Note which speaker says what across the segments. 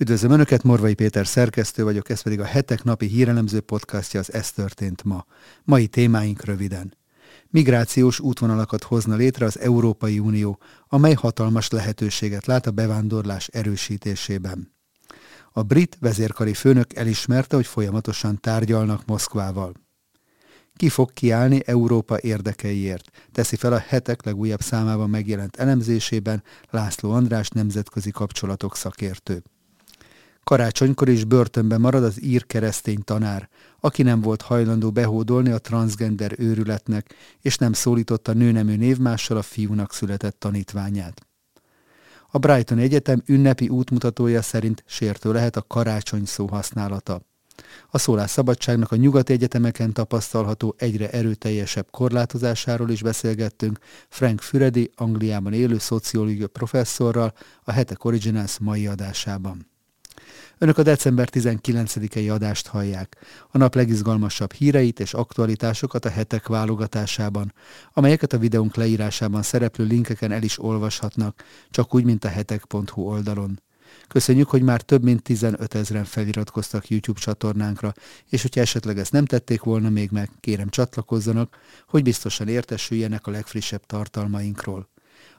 Speaker 1: Üdvözlöm Önöket, Morvai Péter szerkesztő vagyok, ez pedig a hetek napi hírelemző podcastja az Ez történt ma. Mai témáink röviden. Migrációs útvonalakat hozna létre az Európai Unió, amely hatalmas lehetőséget lát a bevándorlás erősítésében. A brit vezérkari főnök elismerte, hogy folyamatosan tárgyalnak Moszkvával. Ki fog kiállni Európa érdekeiért, teszi fel a hetek legújabb számában megjelent elemzésében László András nemzetközi kapcsolatok szakértő. Karácsonykor is börtönben marad az ír keresztény tanár, aki nem volt hajlandó behódolni a transgender őrületnek, és nem szólította nőnemű névmással a fiúnak született tanítványát. A Brighton Egyetem ünnepi útmutatója szerint sértő lehet a karácsony szó használata. A szólásszabadságnak a nyugati egyetemeken tapasztalható egyre erőteljesebb korlátozásáról is beszélgettünk Frank Füredi, Angliában élő szociológia professzorral a Hetek Originals mai adásában. Önök a december 19-i adást hallják, a nap legizgalmasabb híreit és aktualitásokat a hetek válogatásában, amelyeket a videónk leírásában szereplő linkeken el is olvashatnak, csak úgy, mint a hetek.hu oldalon. Köszönjük, hogy már több mint 15 ezeren feliratkoztak YouTube csatornánkra, és hogyha esetleg ezt nem tették volna még meg, kérem csatlakozzanak, hogy biztosan értesüljenek a legfrissebb tartalmainkról.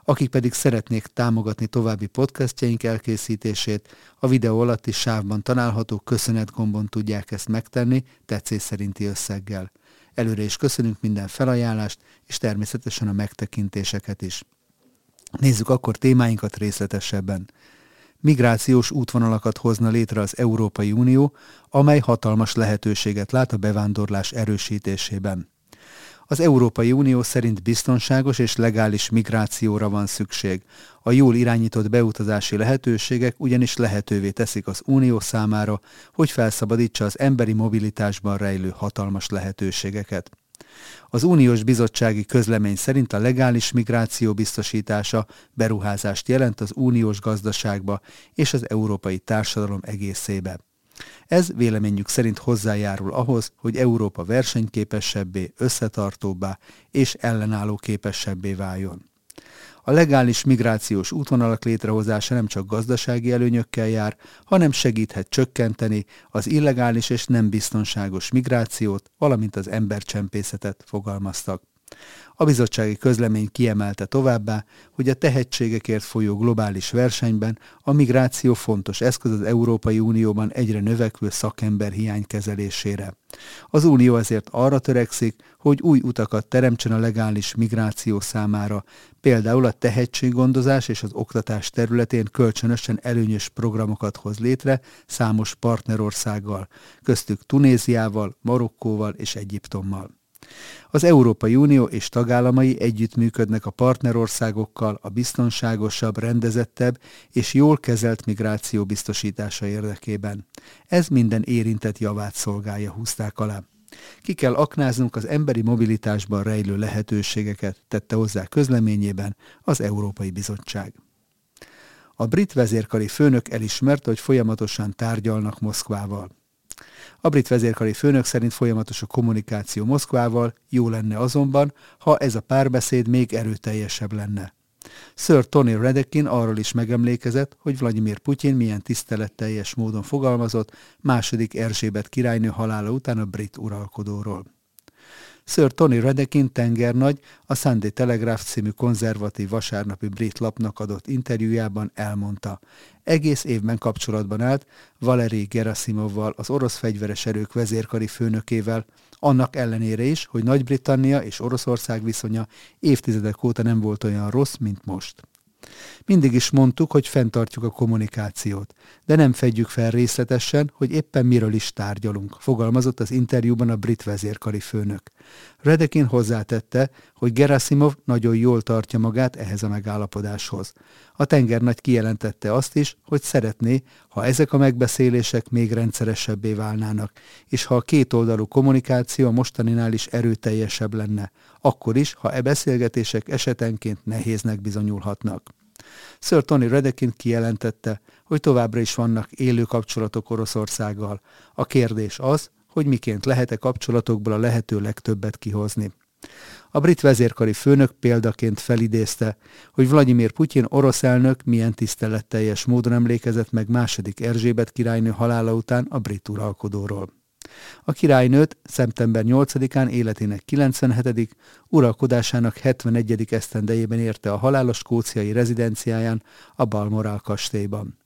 Speaker 1: Akik pedig szeretnék támogatni további podcastjaink elkészítését, a videó alatti sávban található köszönet gombon tudják ezt megtenni tetszés szerinti összeggel. Előre is köszönünk minden felajánlást, és természetesen a megtekintéseket is. Nézzük akkor témáinkat részletesebben. Migrációs útvonalakat hozna létre az Európai Unió, amely hatalmas lehetőséget lát a bevándorlás erősítésében. Az Európai Unió szerint biztonságos és legális migrációra van szükség. A jól irányított beutazási lehetőségek ugyanis lehetővé teszik az Unió számára, hogy felszabadítsa az emberi mobilitásban rejlő hatalmas lehetőségeket. Az uniós bizottsági közlemény szerint a legális migráció biztosítása beruházást jelent az uniós gazdaságba és az európai társadalom egészébe. Ez véleményük szerint hozzájárul ahhoz, hogy Európa versenyképesebbé, összetartóbbá és ellenálló képesebbé váljon. A legális migrációs útvonalak létrehozása nem csak gazdasági előnyökkel jár, hanem segíthet csökkenteni az illegális és nem biztonságos migrációt, valamint az embercsempészetet fogalmaztak. A bizottsági közlemény kiemelte továbbá, hogy a tehetségekért folyó globális versenyben a migráció fontos eszköz az Európai Unióban egyre növekvő szakember hiány kezelésére. Az Unió ezért arra törekszik, hogy új utakat teremtsen a legális migráció számára, például a tehetséggondozás és az oktatás területén kölcsönösen előnyös programokat hoz létre számos partnerországgal, köztük Tunéziával, Marokkóval és Egyiptommal. Az Európai Unió és tagállamai együttműködnek a partnerországokkal a biztonságosabb, rendezettebb és jól kezelt migráció biztosítása érdekében. Ez minden érintett javát szolgálja, húzták alá. Ki kell aknáznunk az emberi mobilitásban rejlő lehetőségeket, tette hozzá közleményében az Európai Bizottság. A brit vezérkari főnök elismerte, hogy folyamatosan tárgyalnak Moszkvával. A brit vezérkari főnök szerint folyamatos a kommunikáció Moszkvával, jó lenne azonban, ha ez a párbeszéd még erőteljesebb lenne. Sir Tony Redekin arról is megemlékezett, hogy Vladimir Putyin milyen tiszteletteljes módon fogalmazott második Erzsébet királynő halála után a brit uralkodóról. Sir Tony Redekin tengernagy a Sunday Telegraph című konzervatív vasárnapi brit lapnak adott interjújában elmondta. Egész évben kapcsolatban állt Valeri Gerasimovval, az orosz fegyveres erők vezérkari főnökével, annak ellenére is, hogy Nagy-Britannia és Oroszország viszonya évtizedek óta nem volt olyan rossz, mint most. Mindig is mondtuk, hogy fenntartjuk a kommunikációt, de nem fedjük fel részletesen, hogy éppen miről is tárgyalunk, fogalmazott az interjúban a brit vezérkari főnök. Redekin hozzátette, hogy Gerasimov nagyon jól tartja magát ehhez a megállapodáshoz. A tengernagy kijelentette azt is, hogy szeretné, ha ezek a megbeszélések még rendszeresebbé válnának, és ha a kétoldalú kommunikáció a mostaninál is erőteljesebb lenne, akkor is, ha e beszélgetések esetenként nehéznek bizonyulhatnak. Sir Tony Redekin kijelentette, hogy továbbra is vannak élő kapcsolatok Oroszországgal. A kérdés az, hogy miként lehet-e kapcsolatokból a lehető legtöbbet kihozni. A brit vezérkari főnök példaként felidézte, hogy Vladimir Putyin orosz elnök milyen tiszteletteljes módon emlékezett meg második Erzsébet királynő halála után a brit uralkodóról. A királynőt szeptember 8-án életének 97. uralkodásának 71. esztendejében érte a halálos skóciai rezidenciáján, a Balmoral kastélyban.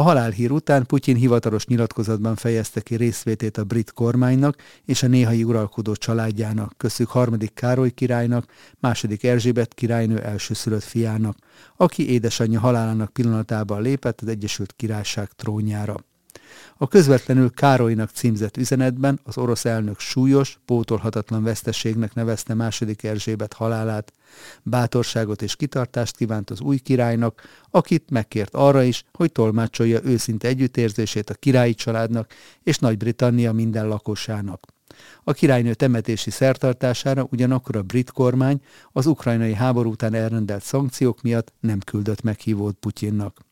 Speaker 1: A halálhír után Putyin hivatalos nyilatkozatban fejezte ki részvétét a brit kormánynak és a néhai uralkodó családjának, köztük harmadik Károly királynak, második Erzsébet királynő elsőszülött fiának, aki édesanyja halálának pillanatában lépett az Egyesült Királyság trónjára. A közvetlenül Károlynak címzett üzenetben az orosz elnök súlyos, pótolhatatlan veszteségnek nevezte második Erzsébet halálát. Bátorságot és kitartást kívánt az új királynak, akit megkért arra is, hogy tolmácsolja őszinte együttérzését a királyi családnak és Nagy-Britannia minden lakosának. A királynő temetési szertartására ugyanakkor a brit kormány az ukrajnai háború után elrendelt szankciók miatt nem küldött meghívót Putyinnak.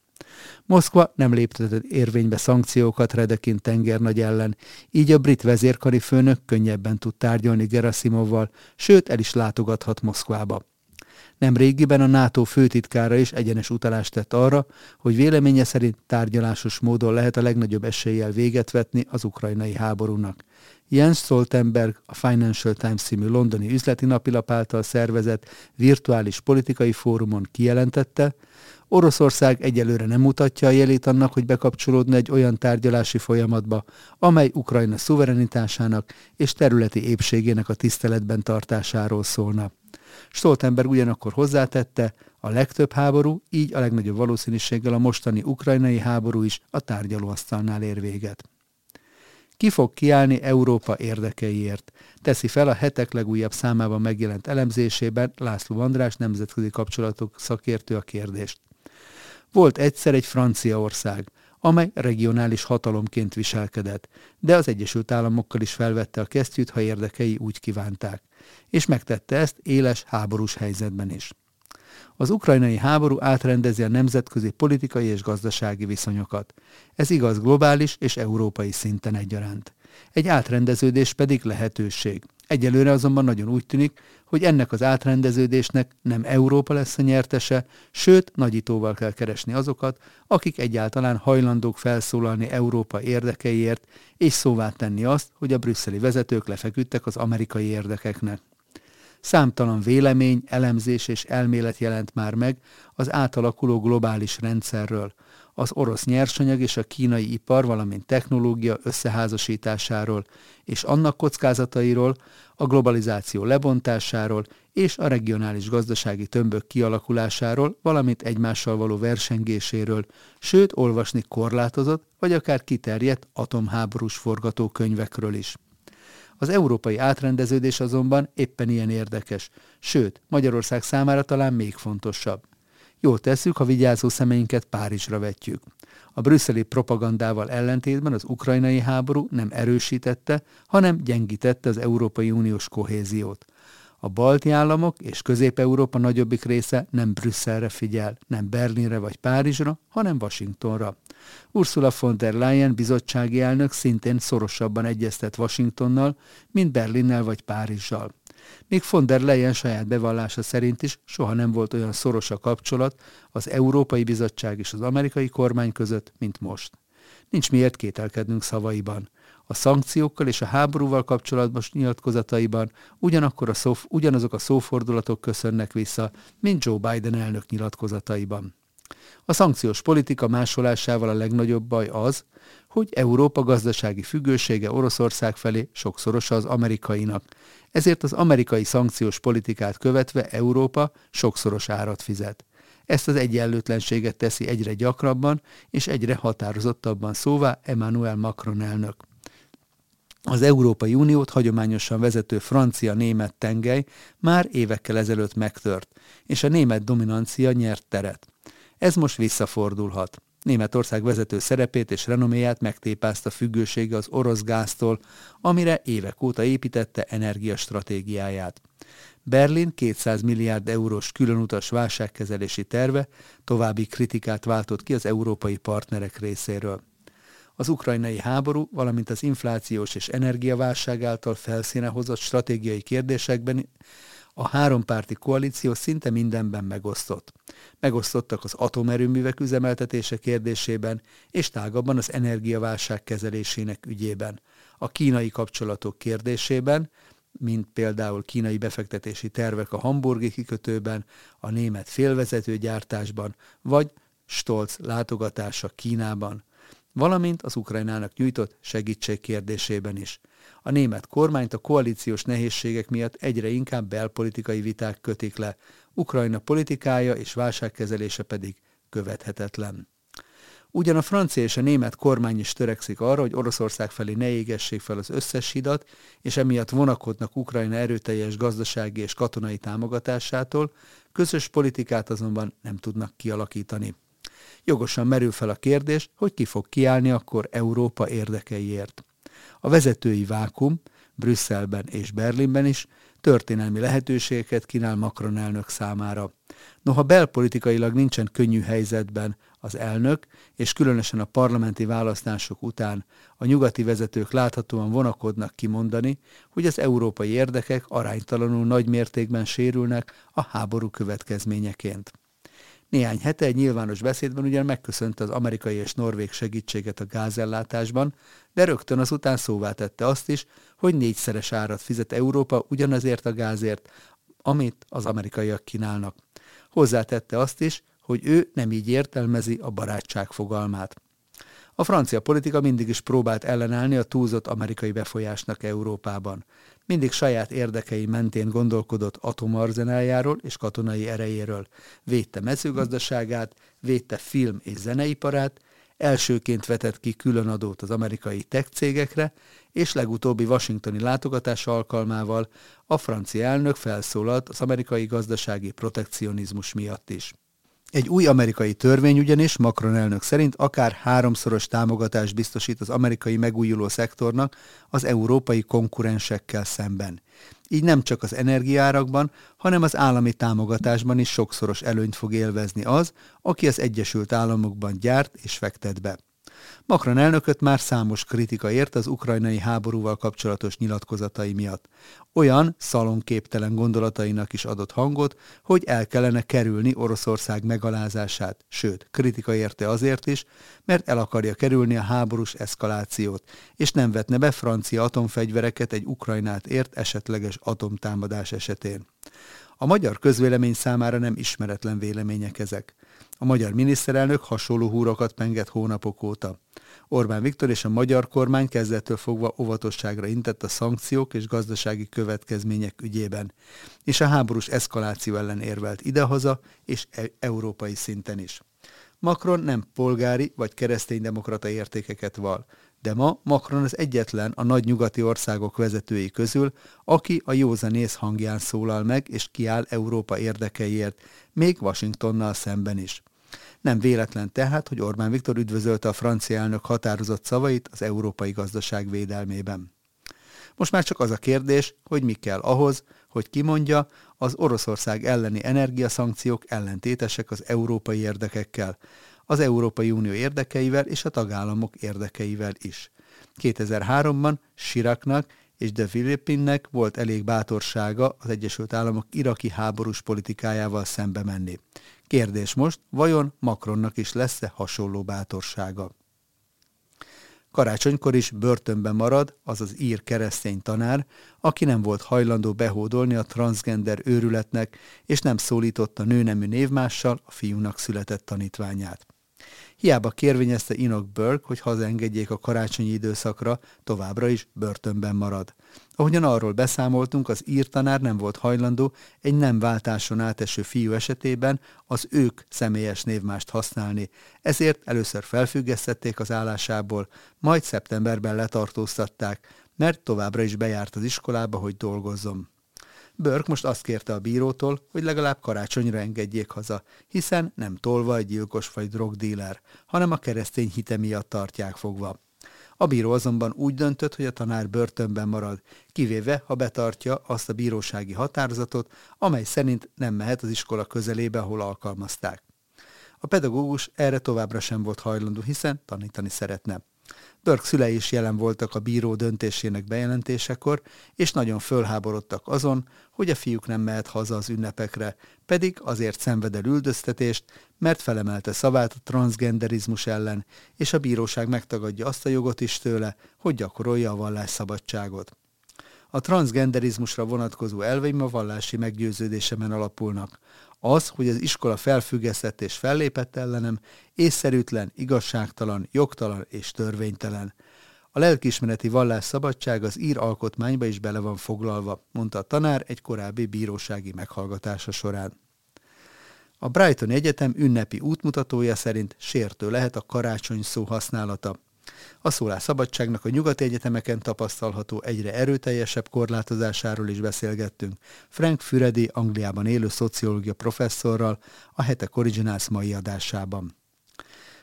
Speaker 1: Moszkva nem léptetett érvénybe szankciókat Redekin tengernagy ellen, így a brit vezérkari főnök könnyebben tud tárgyalni Gerasimovval, sőt el is látogathat Moszkvába. Nem régiben a NATO főtitkára is egyenes utalást tett arra, hogy véleménye szerint tárgyalásos módon lehet a legnagyobb eséllyel véget vetni az ukrajnai háborúnak. Jens Stoltenberg a Financial Times című londoni üzleti napilap által szervezett virtuális politikai fórumon kijelentette, Oroszország egyelőre nem mutatja a jelét annak, hogy bekapcsolódna egy olyan tárgyalási folyamatba, amely Ukrajna szuverenitásának és területi épségének a tiszteletben tartásáról szólna. Stoltenberg ugyanakkor hozzátette, a legtöbb háború, így a legnagyobb valószínűséggel a mostani ukrajnai háború is a tárgyalóasztalnál ér véget. Ki fog kiállni Európa érdekeiért? Teszi fel a hetek legújabb számában megjelent elemzésében László András nemzetközi kapcsolatok szakértő a kérdést. Volt egyszer egy Franciaország, amely regionális hatalomként viselkedett, de az Egyesült Államokkal is felvette a kesztyűt, ha érdekei úgy kívánták, és megtette ezt éles háborús helyzetben is. Az ukrajnai háború átrendezi a nemzetközi politikai és gazdasági viszonyokat. Ez igaz globális és európai szinten egyaránt. Egy átrendeződés pedig lehetőség. Egyelőre azonban nagyon úgy tűnik, hogy ennek az átrendeződésnek nem Európa lesz a nyertese, sőt, nagyítóval kell keresni azokat, akik egyáltalán hajlandók felszólalni Európa érdekeiért, és szóvá tenni azt, hogy a brüsszeli vezetők lefeküdtek az amerikai érdekeknek. Számtalan vélemény, elemzés és elmélet jelent már meg az átalakuló globális rendszerről, az orosz nyersanyag és a kínai ipar, valamint technológia összeházasításáról és annak kockázatairól, a globalizáció lebontásáról és a regionális gazdasági tömbök kialakulásáról, valamint egymással való versengéséről, sőt olvasni korlátozott vagy akár kiterjedt atomháborús forgatókönyvekről is. Az európai átrendeződés azonban éppen ilyen érdekes, sőt, Magyarország számára talán még fontosabb. Jól tesszük, ha vigyázó szemeinket Párizsra vetjük. A brüsszeli propagandával ellentétben az ukrajnai háború nem erősítette, hanem gyengítette az Európai Uniós kohéziót. A balti államok és Közép-Európa nagyobbik része nem Brüsszelre figyel, nem Berlinre vagy Párizsra, hanem Washingtonra. Ursula von der Leyen bizottsági elnök szintén szorosabban egyeztet Washingtonnal, mint Berlinnel vagy Párizsal. Még von der Leyen saját bevallása szerint is soha nem volt olyan szoros a kapcsolat az Európai Bizottság és az amerikai kormány között, mint most. Nincs miért kételkednünk szavaiban. A szankciókkal és a háborúval kapcsolatban nyilatkozataiban ugyanakkor a szóf, ugyanazok a szófordulatok köszönnek vissza, mint Joe Biden elnök nyilatkozataiban. A szankciós politika másolásával a legnagyobb baj az, hogy Európa gazdasági függősége Oroszország felé sokszoros az amerikainak, ezért az amerikai szankciós politikát követve Európa sokszoros árat fizet. Ezt az egyenlőtlenséget teszi egyre gyakrabban és egyre határozottabban szóvá Emmanuel Macron elnök. Az Európai Uniót hagyományosan vezető francia-német tengely már évekkel ezelőtt megtört, és a német dominancia nyert teret. Ez most visszafordulhat. Németország vezető szerepét és renoméját megtépázta függősége az orosz gáztól, amire évek óta építette energiastratégiáját. Berlin 200 milliárd eurós különutas válságkezelési terve további kritikát váltott ki az európai partnerek részéről. Az ukrajnai háború, valamint az inflációs és energiaválság által felszíne hozott stratégiai kérdésekben a hárompárti koalíció szinte mindenben megosztott. Megosztottak az atomerőművek üzemeltetése kérdésében, és tágabban az energiaválság kezelésének ügyében, a kínai kapcsolatok kérdésében, mint például kínai befektetési tervek a hamburgi kikötőben, a német félvezetőgyártásban, vagy Stolz látogatása Kínában, valamint az Ukrajnának nyújtott segítség kérdésében is. A német kormányt a koalíciós nehézségek miatt egyre inkább belpolitikai viták kötik le, Ukrajna politikája és válságkezelése pedig követhetetlen. Ugyan a francia és a német kormány is törekszik arra, hogy Oroszország felé ne égessék fel az összes hidat, és emiatt vonakodnak Ukrajna erőteljes gazdasági és katonai támogatásától, közös politikát azonban nem tudnak kialakítani. Jogosan merül fel a kérdés, hogy ki fog kiállni akkor Európa érdekeiért. A vezetői vákum Brüsszelben és Berlinben is történelmi lehetőségeket kínál Macron elnök számára. Noha belpolitikailag nincsen könnyű helyzetben az elnök, és különösen a parlamenti választások után a nyugati vezetők láthatóan vonakodnak kimondani, hogy az európai érdekek aránytalanul nagy mértékben sérülnek a háború következményeként. Néhány hete egy nyilvános beszédben ugyan megköszönte az amerikai és norvég segítséget a gázellátásban, de rögtön azután szóvá tette azt is, hogy négyszeres árat fizet Európa ugyanazért a gázért, amit az amerikaiak kínálnak. Hozzátette azt is, hogy ő nem így értelmezi a barátság fogalmát. A francia politika mindig is próbált ellenállni a túlzott amerikai befolyásnak Európában. Mindig saját érdekei mentén gondolkodott atomarzenáljáról és katonai erejéről. Védte mezőgazdaságát, védte film- és zeneiparát, elsőként vetett ki különadót az amerikai tech cégekre, és legutóbbi washingtoni látogatás alkalmával a francia elnök felszólalt az amerikai gazdasági protekcionizmus miatt is. Egy új amerikai törvény ugyanis Macron elnök szerint akár háromszoros támogatást biztosít az amerikai megújuló szektornak az európai konkurensekkel szemben. Így nem csak az energiárakban, hanem az állami támogatásban is sokszoros előnyt fog élvezni az, aki az Egyesült Államokban gyárt és fektet be. Macron elnököt már számos kritika ért az ukrajnai háborúval kapcsolatos nyilatkozatai miatt. Olyan szalonképtelen gondolatainak is adott hangot, hogy el kellene kerülni Oroszország megalázását, sőt, kritika érte azért is, mert el akarja kerülni a háborús eszkalációt, és nem vetne be francia atomfegyvereket egy Ukrajnát ért esetleges atomtámadás esetén. A magyar közvélemény számára nem ismeretlen vélemények ezek. A magyar miniszterelnök hasonló húrokat penget hónapok óta. Orbán Viktor és a magyar kormány kezdettől fogva óvatosságra intett a szankciók és gazdasági következmények ügyében, és a háborús eszkaláció ellen érvelt idehaza és e- európai szinten is. Macron nem polgári vagy kereszténydemokrata értékeket val, de ma Macron az egyetlen a nagy nyugati országok vezetői közül, aki a józanész hangján szólal meg és kiáll Európa érdekeiért, még Washingtonnal szemben is. Nem véletlen tehát, hogy Orbán Viktor üdvözölte a francia elnök határozott szavait az európai gazdaság védelmében. Most már csak az a kérdés, hogy mi kell ahhoz, hogy kimondja, az Oroszország elleni energiaszankciók ellentétesek az európai érdekekkel, az Európai Unió érdekeivel és a tagállamok érdekeivel is. 2003-ban Siraknak és de Filipinnek volt elég bátorsága az Egyesült Államok iraki háborús politikájával szembe menni. Kérdés most, vajon Macronnak is lesz-e hasonló bátorsága? Karácsonykor is börtönben marad az az ír keresztény tanár, aki nem volt hajlandó behódolni a transgender őrületnek, és nem szólította nőnemű névmással a fiúnak született tanítványát. Hiába kérvényezte Inok Burke, hogy hazaengedjék a karácsonyi időszakra, továbbra is börtönben marad. Ahogyan arról beszámoltunk, az írtanár nem volt hajlandó egy nem váltáson áteső fiú esetében az ők személyes névmást használni, ezért először felfüggesztették az állásából, majd szeptemberben letartóztatták, mert továbbra is bejárt az iskolába, hogy dolgozzon. Börk most azt kérte a bírótól, hogy legalább karácsonyra engedjék haza, hiszen nem tolva egy gyilkos vagy drogdíler, hanem a keresztény hite miatt tartják fogva. A bíró azonban úgy döntött, hogy a tanár börtönben marad, kivéve, ha betartja azt a bírósági határozatot, amely szerint nem mehet az iskola közelébe, ahol alkalmazták. A pedagógus erre továbbra sem volt hajlandó, hiszen tanítani szeretne. Dirk szülei is jelen voltak a bíró döntésének bejelentésekor, és nagyon fölháborodtak azon, hogy a fiúk nem mehet haza az ünnepekre, pedig azért szenved el üldöztetést, mert felemelte szavát a transgenderizmus ellen, és a bíróság megtagadja azt a jogot is tőle, hogy gyakorolja a vallásszabadságot. A transgenderizmusra vonatkozó elveim a vallási meggyőződésemen alapulnak. Az, hogy az iskola felfüggesztett és fellépett ellenem, észszerűtlen, igazságtalan, jogtalan és törvénytelen. A lelkismereti vallás szabadság az ír alkotmányba is bele van foglalva, mondta a tanár egy korábbi bírósági meghallgatása során. A Brighton Egyetem ünnepi útmutatója szerint sértő lehet a karácsony szó használata. A szólásszabadságnak a nyugati egyetemeken tapasztalható egyre erőteljesebb korlátozásáról is beszélgettünk. Frank Füredi, Angliában élő szociológia professzorral a Hetek Originals mai adásában.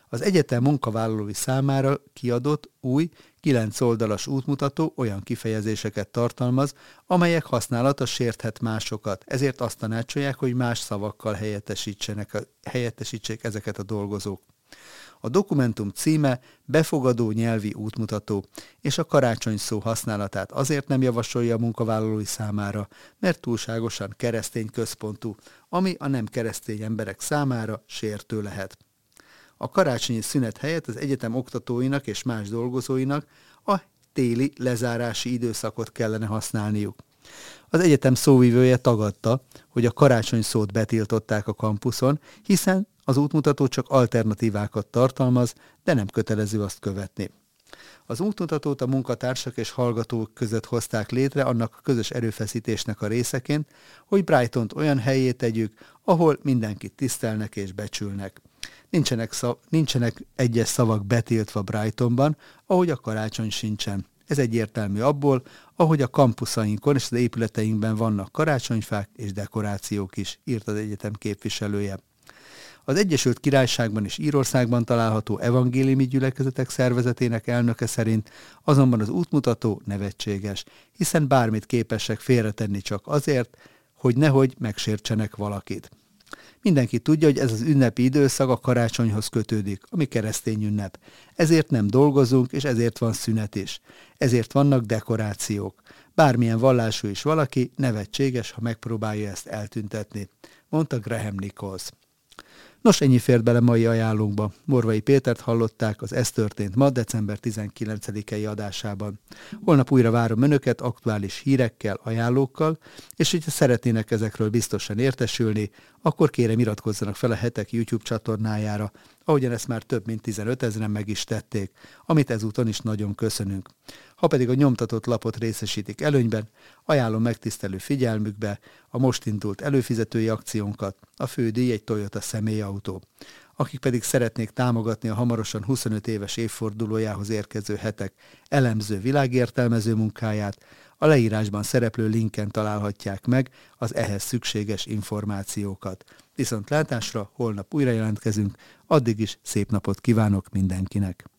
Speaker 1: Az egyetem munkavállalói számára kiadott új, kilenc oldalas útmutató olyan kifejezéseket tartalmaz, amelyek használata sérthet másokat, ezért azt tanácsolják, hogy más szavakkal helyettesítsenek, helyettesítsék ezeket a dolgozók. A dokumentum címe Befogadó nyelvi útmutató, és a karácsony szó használatát azért nem javasolja a munkavállalói számára, mert túlságosan keresztény központú, ami a nem keresztény emberek számára sértő lehet. A karácsonyi szünet helyett az egyetem oktatóinak és más dolgozóinak a téli lezárási időszakot kellene használniuk. Az egyetem szóvivője tagadta, hogy a karácsony szót betiltották a kampuszon, hiszen az útmutató csak alternatívákat tartalmaz, de nem kötelező azt követni. Az útmutatót a munkatársak és hallgatók között hozták létre annak a közös erőfeszítésnek a részeként, hogy Brightont olyan helyé tegyük, ahol mindenkit tisztelnek és becsülnek. Nincsenek, szav, nincsenek egyes szavak betiltva Brightonban, ahogy a karácsony sincsen. Ez egyértelmű abból, ahogy a kampuszainkon és az épületeinkben vannak karácsonyfák és dekorációk is, írt az egyetem képviselője. Az Egyesült Királyságban és Írországban található evangéliumi gyülekezetek szervezetének elnöke szerint azonban az útmutató nevetséges, hiszen bármit képesek félretenni csak azért, hogy nehogy megsértsenek valakit. Mindenki tudja, hogy ez az ünnepi időszak a karácsonyhoz kötődik, ami keresztény ünnep. Ezért nem dolgozunk, és ezért van szünet is. Ezért vannak dekorációk. Bármilyen vallású is valaki, nevetséges, ha megpróbálja ezt eltüntetni, mondta Graham Nichols. Nos, ennyi fért bele mai ajánlónkba. Morvai Pétert hallották az Ez történt ma, december 19-i adásában. Holnap újra várom önöket aktuális hírekkel, ajánlókkal, és hogyha szeretnének ezekről biztosan értesülni, akkor kérem iratkozzanak fel a hetek YouTube csatornájára, ahogyan ezt már több mint 15 ezeren meg is tették, amit ezúton is nagyon köszönünk. Ha pedig a nyomtatott lapot részesítik előnyben, ajánlom megtisztelő figyelmükbe a most indult előfizetői akciónkat, a fődíj egy Toyota személyautó. Akik pedig szeretnék támogatni a hamarosan 25 éves évfordulójához érkező hetek elemző világértelmező munkáját, a leírásban szereplő linken találhatják meg az ehhez szükséges információkat. Viszont látásra holnap újra jelentkezünk, addig is szép napot kívánok mindenkinek!